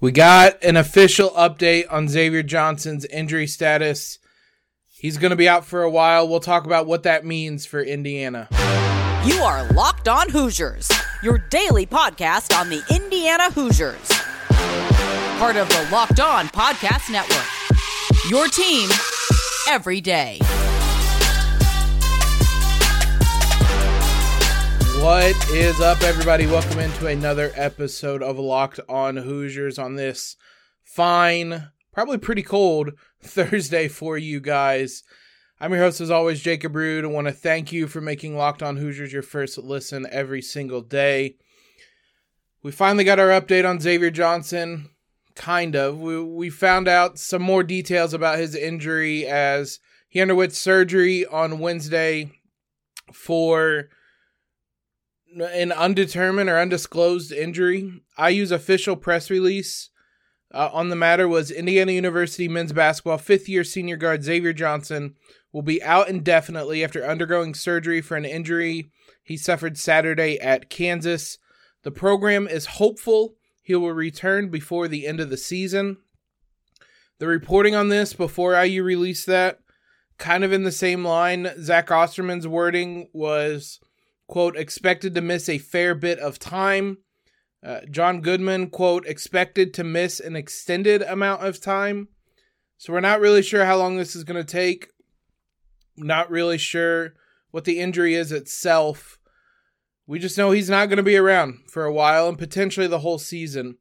We got an official update on Xavier Johnson's injury status. He's going to be out for a while. We'll talk about what that means for Indiana. You are Locked On Hoosiers, your daily podcast on the Indiana Hoosiers. Part of the Locked On Podcast Network. Your team every day. What is up, everybody? Welcome into another episode of Locked On Hoosiers on this fine, probably pretty cold Thursday for you guys. I'm your host, as always, Jacob Rude. I want to thank you for making Locked On Hoosiers your first listen every single day. We finally got our update on Xavier Johnson. Kind of. We, we found out some more details about his injury as he underwent surgery on Wednesday for an undetermined or undisclosed injury. IU's official press release uh, on the matter was Indiana University men's basketball fifth year senior guard Xavier Johnson will be out indefinitely after undergoing surgery for an injury he suffered Saturday at Kansas. The program is hopeful he will return before the end of the season. The reporting on this before IU released that, kind of in the same line, Zach Osterman's wording was quote, expected to miss a fair bit of time. Uh, John Goodman, quote, expected to miss an extended amount of time. So we're not really sure how long this is going to take. Not really sure what the injury is itself. We just know he's not going to be around for a while and potentially the whole season.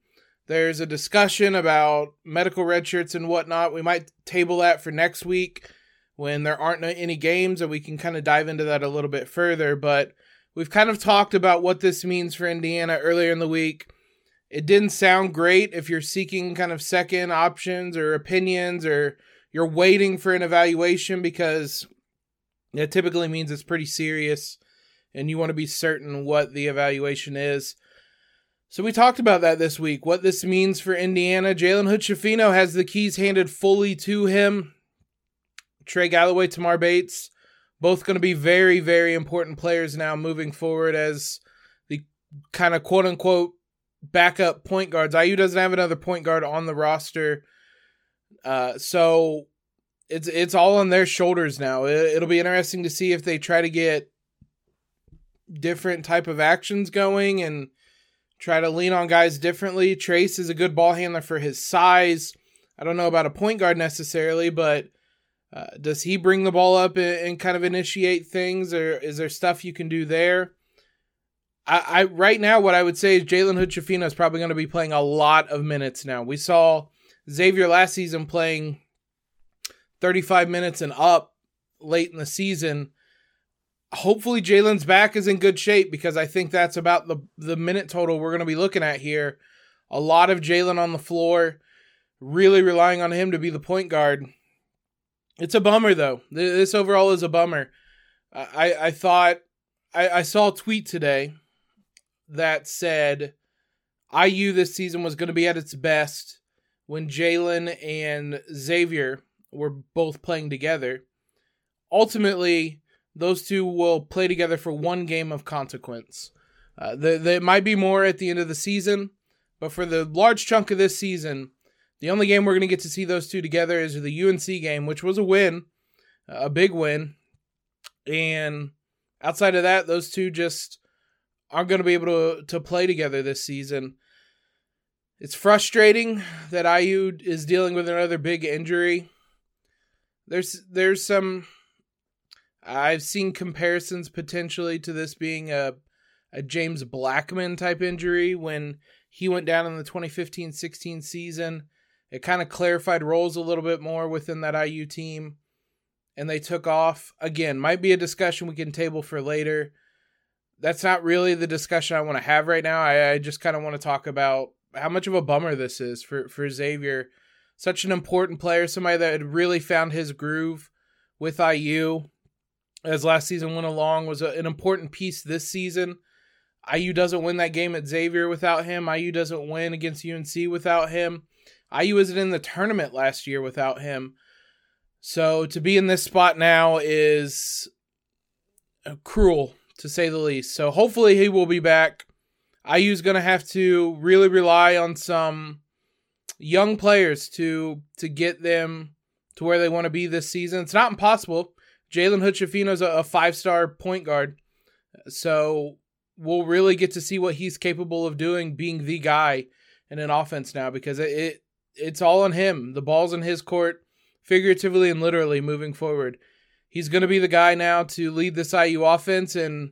There's a discussion about medical red shirts and whatnot. We might table that for next week when there aren't any games and we can kind of dive into that a little bit further. But We've kind of talked about what this means for Indiana earlier in the week. It didn't sound great if you're seeking kind of second options or opinions or you're waiting for an evaluation because it typically means it's pretty serious and you want to be certain what the evaluation is. So we talked about that this week, what this means for Indiana. Jalen Hood has the keys handed fully to him. Trey Galloway, Tamar Bates both going to be very, very important players now moving forward as the kind of quote unquote backup point guards. IU doesn't have another point guard on the roster. Uh, so it's it's all on their shoulders now. It, it'll be interesting to see if they try to get different type of actions going and try to lean on guys differently. Trace is a good ball handler for his size. I don't know about a point guard necessarily, but uh, does he bring the ball up and, and, kind of initiate things, or is there stuff you can do there? I, I right now, what I would say is Jalen Hood Schifino is probably going to be playing a lot of minutes now. We saw Xavier last season playing 35 minutes and up late in the season. Hopefully, Jalen's back is in good shape because I think that's about the the minute total we're going to be looking at here. A lot of Jalen on the floor, really relying on him to be the point guard it's a bummer though. This overall is a bummer. I I thought I, I saw a tweet today that said IU this season was going to be at its best when Jalen and Xavier were both playing together. Ultimately, those two will play together for one game of consequence. Uh, there, there might be more at the end of the season, but for the large chunk of this season, the only game we're going to get to see those two together is the UNC game, which was a win, a big win. And outside of that, those two just aren't going to be able to, to play together this season. It's frustrating that IU is dealing with another big injury. There's there's some I've seen comparisons potentially to this being a a James Blackmon type injury when he went down in the 2015-16 season it kind of clarified roles a little bit more within that IU team. And they took off. Again, might be a discussion we can table for later. That's not really the discussion I want to have right now. I, I just kind of want to talk about how much of a bummer this is for, for Xavier. Such an important player, somebody that had really found his groove with IU as last season went along, was a, an important piece this season. IU doesn't win that game at Xavier without him. IU doesn't win against UNC without him. IU wasn't in the tournament last year without him. So to be in this spot now is uh, cruel to say the least. So hopefully he will be back. IU's going to have to really rely on some young players to to get them to where they want to be this season. It's not impossible. Jalen Hood is a, a five star point guard, so we'll really get to see what he's capable of doing, being the guy in an offense now because it, it it's all on him. The ball's in his court, figuratively and literally moving forward. He's going to be the guy now to lead this IU offense, and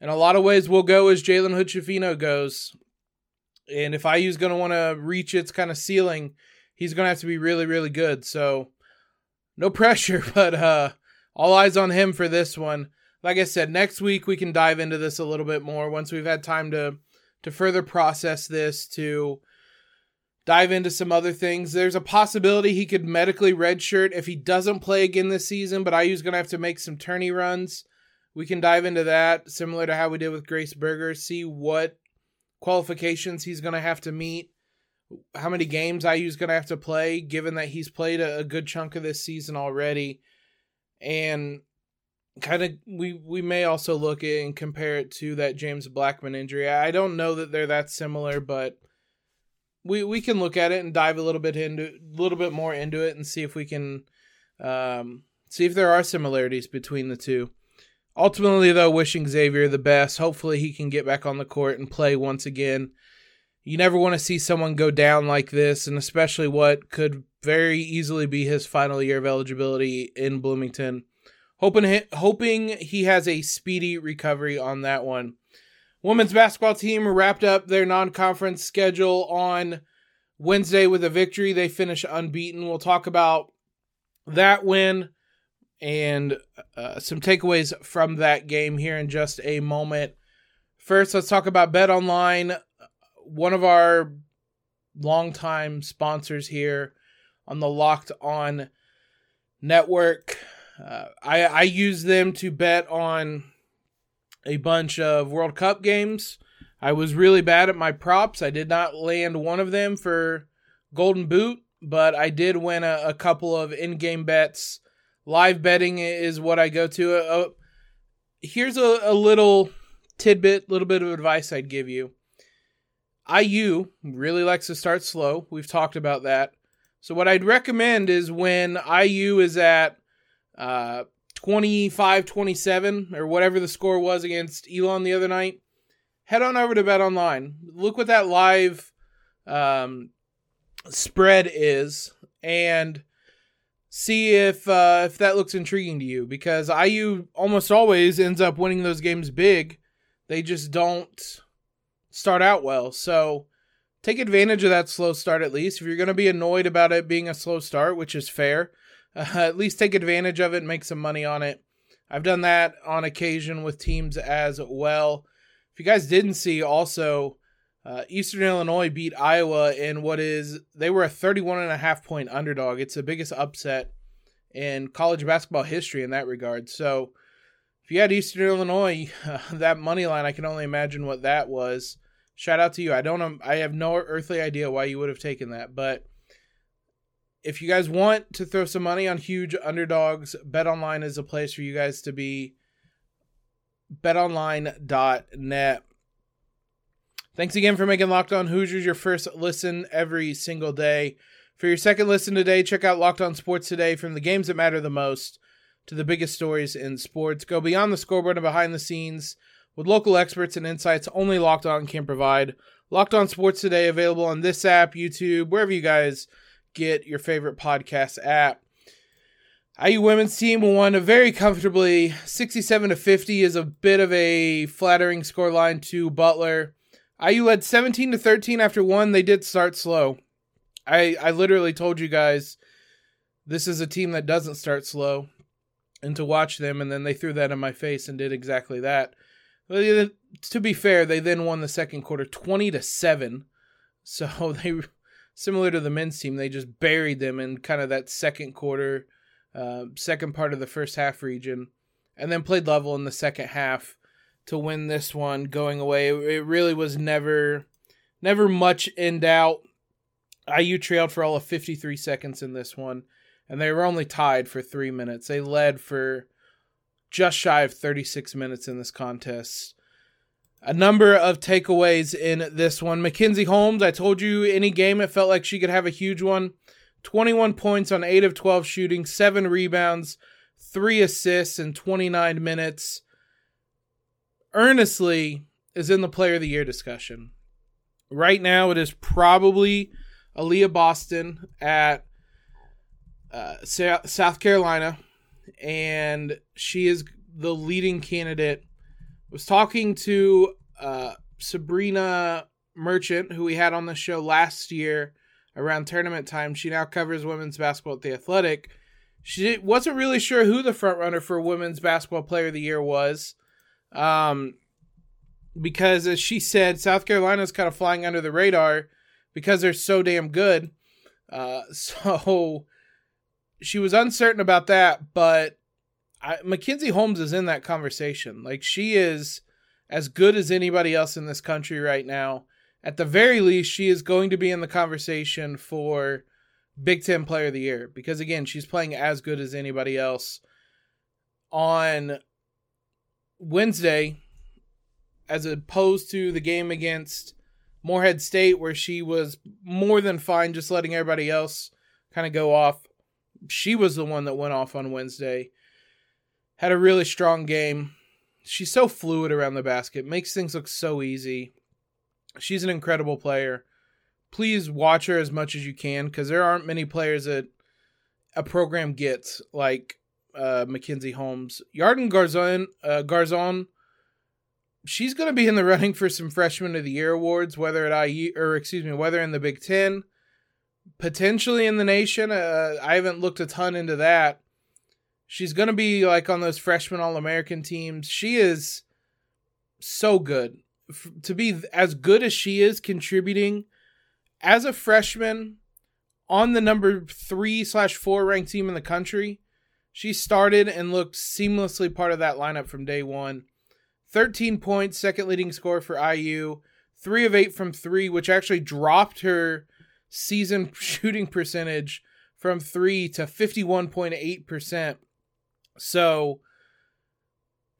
in a lot of ways, we'll go as Jalen Hood goes. And if IU's going to want to reach its kind of ceiling, he's going to have to be really, really good. So, no pressure, but uh, all eyes on him for this one. Like I said, next week we can dive into this a little bit more once we've had time to to further process this to dive into some other things. There's a possibility he could medically redshirt if he doesn't play again this season, but IU's going to have to make some tourney runs. We can dive into that, similar to how we did with Grace Berger, see what qualifications he's going to have to meet, how many games IU's going to have to play, given that he's played a, a good chunk of this season already. And kind of we we may also look at and compare it to that James Blackmon injury. I don't know that they're that similar, but we we can look at it and dive a little bit into a little bit more into it and see if we can um, see if there are similarities between the two. Ultimately, though, wishing Xavier the best. Hopefully, he can get back on the court and play once again. You never want to see someone go down like this, and especially what could very easily be his final year of eligibility in Bloomington. Hoping hoping he has a speedy recovery on that one. Women's basketball team wrapped up their non-conference schedule on Wednesday with a victory. They finish unbeaten. We'll talk about that win and uh, some takeaways from that game here in just a moment. First, let's talk about Bet Online, one of our longtime sponsors here on the Locked On Network. Uh, I, I use them to bet on a bunch of World Cup games. I was really bad at my props. I did not land one of them for Golden Boot, but I did win a, a couple of in game bets live betting is what I go to. Uh, uh, here's a, a little tidbit, little bit of advice I'd give you. IU really likes to start slow. We've talked about that. So what I'd recommend is when IU is at uh, 25 27 or whatever the score was against Elon the other night, head on over to Bet Online. Look what that live um, spread is and see if uh, if that looks intriguing to you because IU almost always ends up winning those games big. They just don't start out well. So take advantage of that slow start at least. If you're going to be annoyed about it being a slow start, which is fair, uh, at least take advantage of it and make some money on it. I've done that on occasion with teams as well. If you guys didn't see, also, uh, Eastern Illinois beat Iowa in what is they were a 31 and a half point underdog. It's the biggest upset in college basketball history in that regard. So if you had Eastern Illinois, uh, that money line, I can only imagine what that was. Shout out to you. I don't. I have no earthly idea why you would have taken that, but if you guys want to throw some money on huge underdogs, BetOnline is a place for you guys to be. BetOnline.net. Thanks again for making Locked On Hoosiers your first listen every single day. For your second listen today, check out Locked On Sports Today from the games that matter the most to the biggest stories in sports. Go beyond the scoreboard and behind the scenes with local experts and insights only Locked On can provide. Locked On Sports Today available on this app, YouTube, wherever you guys get your favorite podcast app. IU women's team won very comfortably. 67 to 50 is a bit of a flattering scoreline to Butler. IU led 17 to 13 after one. They did start slow. I I literally told you guys this is a team that doesn't start slow and to watch them and then they threw that in my face and did exactly that. To be fair, they then won the second quarter 20 to 7. So they similar to the men's team, they just buried them in kind of that second quarter uh, second part of the first half region and then played level in the second half to win this one going away. It really was never never much in doubt. IU trailed for all of 53 seconds in this one, and they were only tied for three minutes. They led for just shy of 36 minutes in this contest. A number of takeaways in this one. Mackenzie Holmes, I told you any game it felt like she could have a huge one. 21 points on 8 of 12 shooting, 7 rebounds, 3 assists in 29 minutes. Earnestly is in the player of the year discussion. Right now it is probably Aliyah Boston at uh, South Carolina and she is the leading candidate was talking to uh, Sabreena Merchant, who we had on the show last year around tournament time. She now covers women's basketball at the Athletic. She wasn't really sure who the front runner for women's basketball player of the year was, um, because as she said, South Carolina is kind of flying under the radar because they're so damn good. Uh, so she was uncertain about that, but I, Mackenzie Holmes is in that conversation. Like she is as good as anybody else in this country right now. At the very least, she is going to be in the conversation for Big Ten Player of the Year because again, she's playing as good as anybody else. On Wednesday, as opposed to the game against Morehead State, where she was more than fine, just letting everybody else kind of go off. She was the one that went off on Wednesday had a really strong game. She's so fluid around the basket, makes things look so easy. She's an incredible player. Please watch her as much as you can because there aren't many players that a program gets like uh, Mackenzie Holmes. Yarden Garzon, uh, Garzon, she's going to be in the running for some Freshman of the Year awards, whether at IU or excuse me, whether in the Big Ten, potentially in the nation. Uh, I haven't looked a ton into that, She's going to be like on those freshman All American teams. She is so good. F- to be as good as she is contributing as a freshman on the number three slash four ranked team in the country, she started and looked seamlessly part of that lineup from day one. 13 points, second leading score for IU, three of eight from three, which actually dropped her season shooting percentage from three to 51.8%. So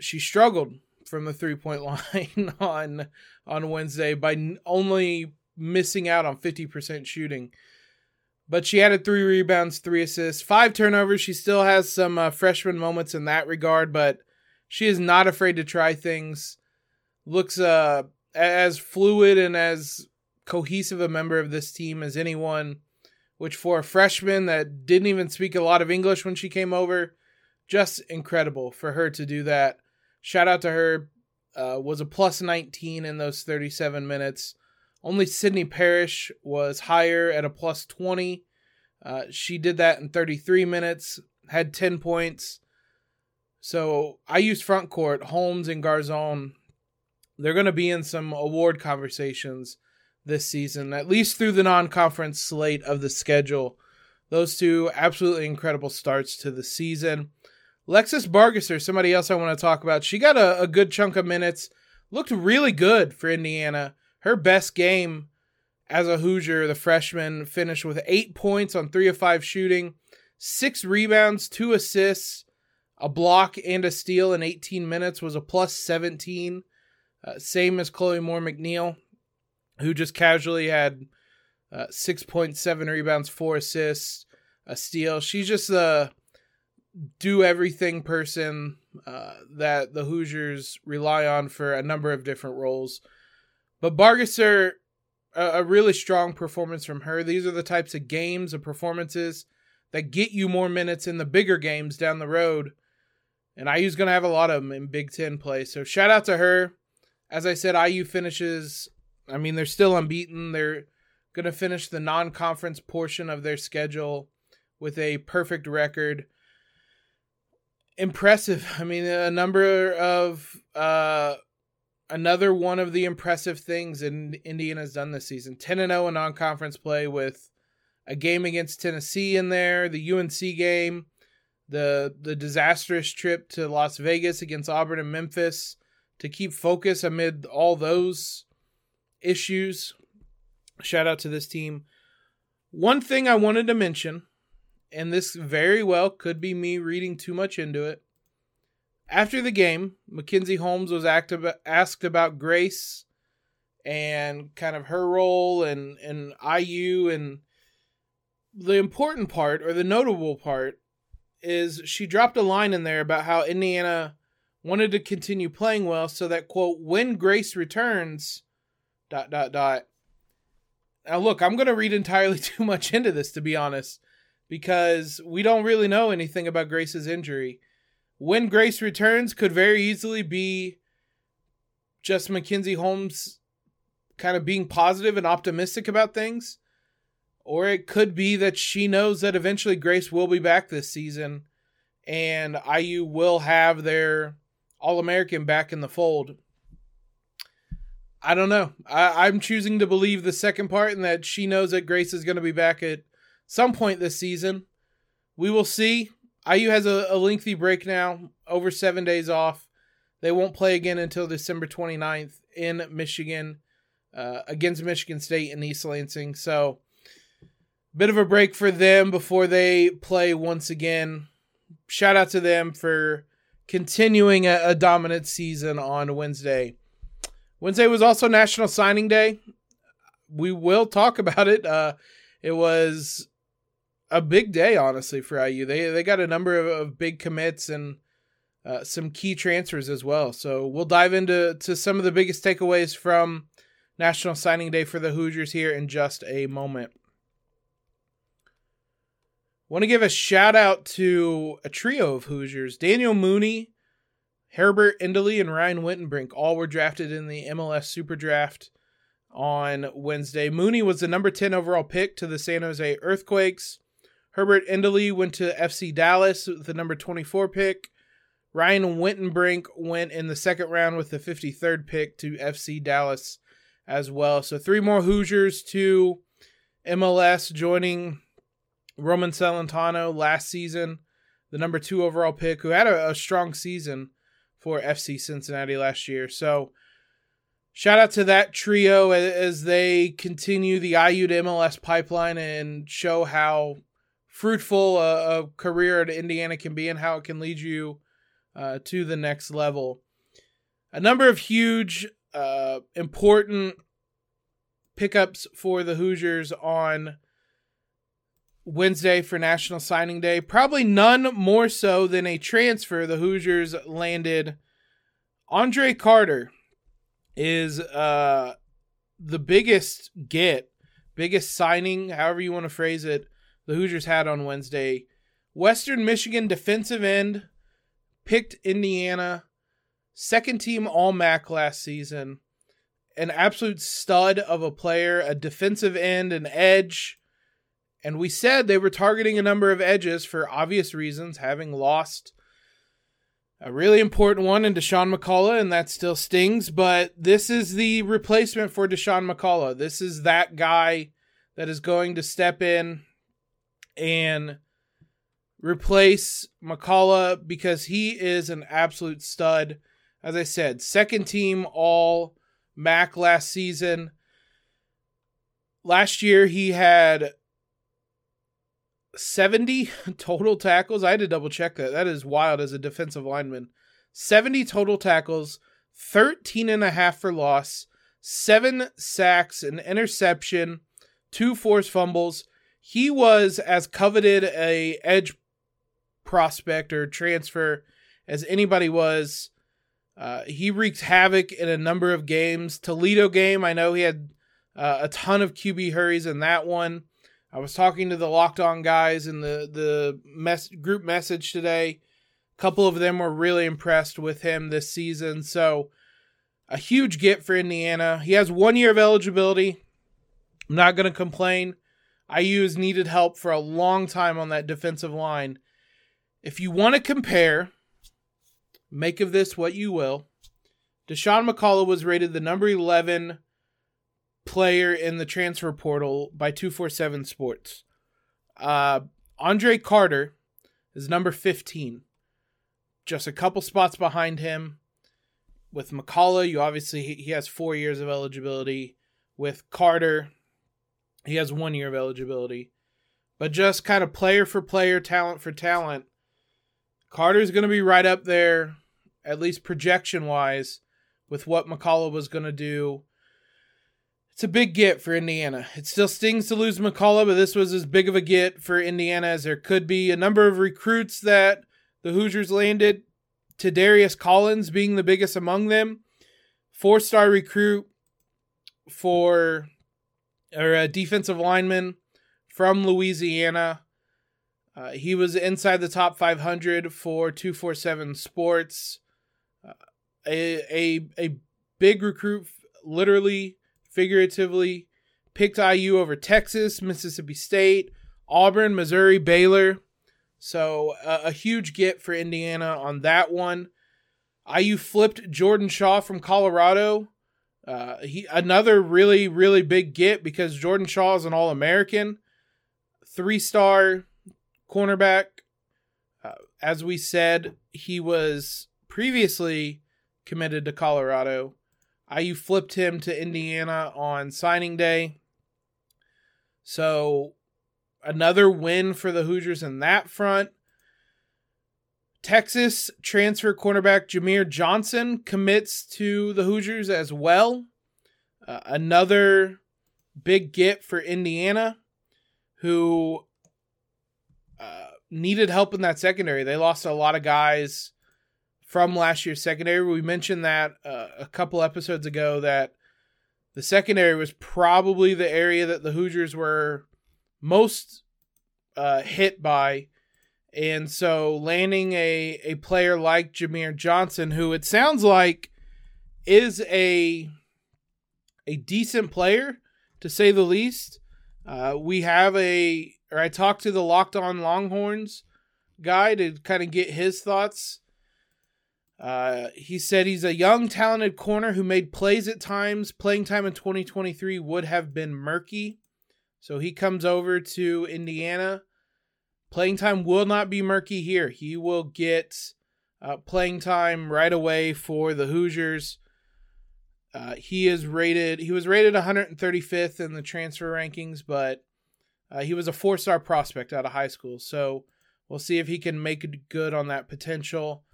she struggled from the three point line on on Wednesday by only missing out on 50% shooting. But she added three rebounds, three assists, five turnovers. She still has some uh, freshman moments in that regard, but she is not afraid to try things. Looks uh, as fluid and as cohesive a member of this team as anyone, which for a freshman that didn't even speak a lot of English when she came over, just incredible for her to do that. Shout out to her. Uh, was a plus 19 in those 37 minutes. Only Sydney Parrish was higher at a plus 20. Uh, she did that in 33 minutes, had 10 points. So I use front court, Holmes and Garzon. They're going to be in some award conversations this season, at least through the non conference slate of the schedule. Those two absolutely incredible starts to the season. Lexus Bargesser, somebody else I want to talk about. She got a, a good chunk of minutes. Looked really good for Indiana. Her best game as a Hoosier, the freshman, finished with eight points on three of five shooting, six rebounds, two assists, a block, and a steal in 18 minutes. Was a plus 17. Uh, same as Chloe Moore McNeil, who just casually had uh, 6.7 rebounds, four assists, a steal. She's just a do everything person uh, that the Hoosiers rely on for a number of different roles. But Bargesser, a, a really strong performance from her. These are the types of games and performances that get you more minutes in the bigger games down the road. And IU's going to have a lot of them in Big Ten play. So shout out to her. As I said, IU finishes, I mean, they're still unbeaten. They're going to finish the non conference portion of their schedule with a perfect record impressive. I mean, a number of uh, another one of the impressive things that Indiana's done this season: ten and zero oh in non-conference play with a game against Tennessee in there, the UNC game, the the disastrous trip to Las Vegas against Auburn and Memphis to keep focus amid all those issues. Shout out to this team. One thing I wanted to mention and this very well could be me reading too much into it. After the game, Mackenzie Holmes was asked about Grace and kind of her role and, and IU. And the important part, or the notable part, is she dropped a line in there about how Indiana wanted to continue playing well so that, quote, when Grace returns, dot, dot, dot. Now, look, I'm going to read entirely too much into this, to be honest, because we don't really know anything about Grace's injury when Grace returns could very easily be just Mackenzie Holmes kind of being positive and optimistic about things. Or it could be that she knows that eventually Grace will be back this season and IU will have their All American back in the fold. I don't know. I, am choosing to believe the second part and that she knows that Grace is going to be back at some point this season. We will see. IU has a, a lengthy break now, over seven days off. They won't play again until December 29th in Michigan uh, against Michigan State in East Lansing. So, bit of a break for them before they play once again. Shout out to them for continuing a, a dominant season on Wednesday. Wednesday was also National Signing Day. We will talk about it. Uh, it was a big day, honestly, for IU. They they got a number of, of big commits and uh, some key transfers as well. So we'll dive into to some of the biggest takeaways from National Signing Day for the Hoosiers here in just a moment. Want to give a shout out to a trio of Hoosiers: Daniel Munie, Herbert Endeley, and Ryan Wittenbrink. All were drafted in the MLS Super Draft on Wednesday. Mooney was the number 10 overall pick to the San Jose Earthquakes. Herbert Endeley went to FC Dallas with the number 24 pick. Ryan Wittenbrink went in the second round with the 53rd pick to FC Dallas as well. So three more Hoosiers to MLS joining Roman Celentano last season, the number two overall pick, who had a, a strong season for FC Cincinnati last year. So shout out to that trio as they continue the IU to MLS pipeline and show how fruitful a, a career at Indiana can be and how it can lead you uh, to the next level. A number of huge, uh, important pickups for the Hoosiers on Wednesday for National Signing Day. Probably none more so than a transfer the Hoosiers landed. Andre Carter is uh, the biggest get, biggest signing, however you want to phrase it, the Hoosiers had on Wednesday. Western Michigan defensive end picked Indiana, second team All MAC last season, an absolute stud of a player, a defensive end, an edge. And we said they were targeting a number of edges for obvious reasons, having lost a really important one in Dasan McCullough, and that still stings. But this is the replacement for Dasan McCullough. This is that guy that is going to step in and replace McCullough because he is an absolute stud. As I said, second team all MAC last season. Last year he had 70 total tackles. I had to double check that. That is wild as a defensive lineman. 70 total tackles, 13 and a half for loss, 7 sacks, an interception, 2 forced fumbles, he was as coveted a edge prospect or transfer as anybody was. Uh, he wreaked havoc in a number of games. Toledo game, I know he had uh, a ton of QB hurries in that one. I was talking to the locked on guys in the the mess, group message today. A couple of them were really impressed with him this season. So a huge get for Indiana. He has one year of eligibility. I'm not going to complain. IU has needed help for a long time on that defensive line. If you want to compare, make of this what you will. Dasan McCullough was rated the number 11 player in the transfer portal by 247 Sports. Uh, Andre Carter is number 15. Just a couple spots behind him. With McCullough, you obviously he has four years of eligibility. With Carter, he has one year of eligibility. But just kind of player for player, talent for talent, Carter's going to be right up there at least projection wise, with what McCullough was going to do. It's a big get for Indiana. It still stings to lose McCullough, but this was as big of a get for Indiana as there could be. A number of recruits that the Hoosiers landed, Tadarius Collins being the biggest among them. Four star recruit for or a defensive lineman from Louisiana. Uh, he was inside the top 500 for 247 Sports. Uh, a, a, a big recruit, literally, figuratively, picked IU over Texas, Mississippi State, Auburn, Missouri, Baylor. So uh, a huge get for Indiana on that one. IU flipped Jordan Shaw from Colorado. Uh, he another really really big get because Jordan Shaw is an All American, three star cornerback. Uh, as we said, he was previously committed to Colorado. IU flipped him to Indiana on signing day. So another win for the Hoosiers in that front. Texas transfer cornerback Jamier Johnson commits to the Hoosiers as well. Uh, another big get for Indiana, who uh, needed help in that secondary. They lost a lot of guys from last year's secondary. We mentioned that uh, a couple episodes ago that the secondary was probably the area that the Hoosiers were most uh, hit by and so landing a, a player like Jamier Johnson, who it sounds like is a a decent player to say the least. Uh, we have a or I talked to the Locked On Longhorns guy to kind of get his thoughts. Uh, he said he's a young, talented corner who made plays at times. Playing time in 2023 would have been murky. So he comes over to Indiana Playing time will not be murky here. He will get uh, playing time right away for the Hoosiers. Uh, he is rated. He was rated 135th in the transfer rankings, but uh, he was a four-star prospect out of high school. So we'll see if he can make good on that potential.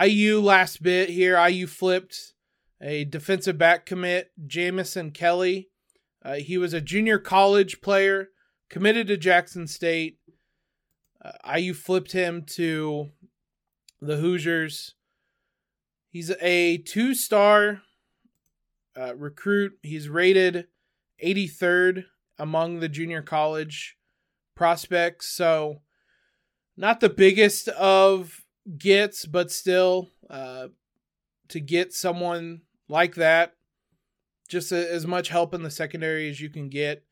IU last bit here. IU flipped a defensive back commit, Jamison Kelly. Uh, he was a junior college player, committed to Jackson State. Uh, IU flipped him to the Hoosiers. He's a two star uh, recruit. He's rated 83rd among the junior college prospects. So, not the biggest of gets, but still, uh, to get someone like that, just a, as much help in the secondary as you can get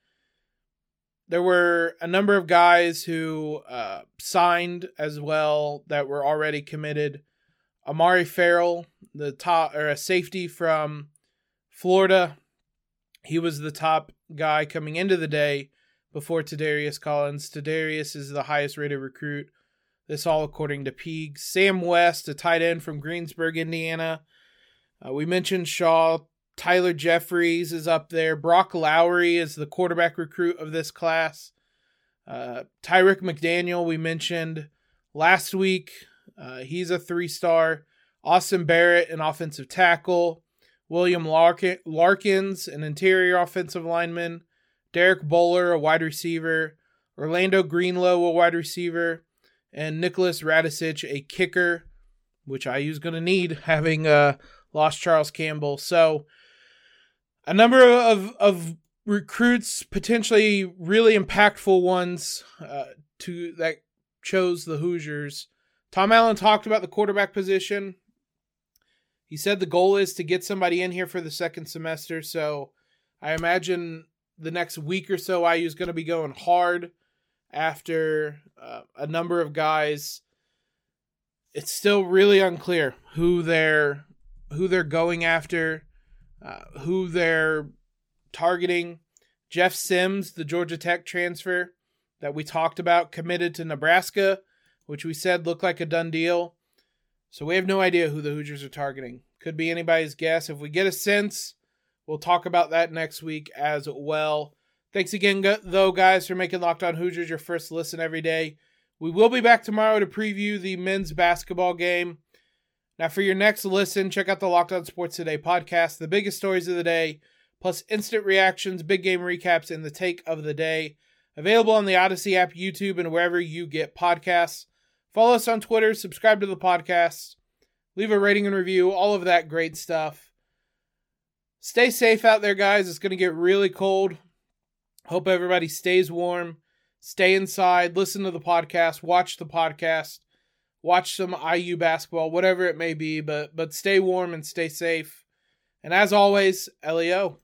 there were a number of guys who uh, signed as well that were already committed. Amari Farrell, the top or a safety from Florida, he was the top guy coming into the day before Tadarius Collins. Tadarius is the highest rated recruit. This all according to Peeg. Sam West, a tight end from Greensburg, Indiana. Uh, we mentioned Shaw Tyler Jeffries is up there. Broc Lowry is the quarterback recruit of this class. Uh, Tyrick McDaniel, we mentioned last week. Uh, he's a three star. Austin Barrett, an offensive tackle. William Larkin, Larkins, an interior offensive lineman. Derek Bowler, a wide receiver. Orlando Greenlow, a wide receiver. And Nicholas Radicic, a kicker, which I use going to need having uh, lost Charles Campbell. So, a number of of recruits, potentially really impactful ones, uh, to that chose the Hoosiers. Tom Allen talked about the quarterback position. He said the goal is to get somebody in here for the second semester. So I imagine the next week or so, IU is going to be going hard after uh, a number of guys. It's still really unclear who they're who they're going after uh, who they're targeting. Jeff Sims, the Georgia Tech transfer that we talked about, committed to Nebraska, which we said looked like a done deal. So we have no idea who the Hoosiers are targeting. Could be anybody's guess. If we get a sense, we'll talk about that next week as well. Thanks again, though, guys, for making Locked On Hoosiers your first listen every day. We will be back tomorrow to preview the men's basketball game. Now, for your next listen, check out the Locked On Sports Today podcast, the biggest stories of the day, plus instant reactions, big game recaps, and the take of the day. Available on the Odyssey app, YouTube, and wherever you get podcasts. Follow us on Twitter, subscribe to the podcast, leave a rating and review, all of that great stuff. Stay safe out there, guys. It's going to get really cold. Hope everybody stays warm. Stay inside, listen to the podcast, watch the podcast, watch some IU basketball, whatever it may be, but but stay warm and stay safe. And as always, LEO.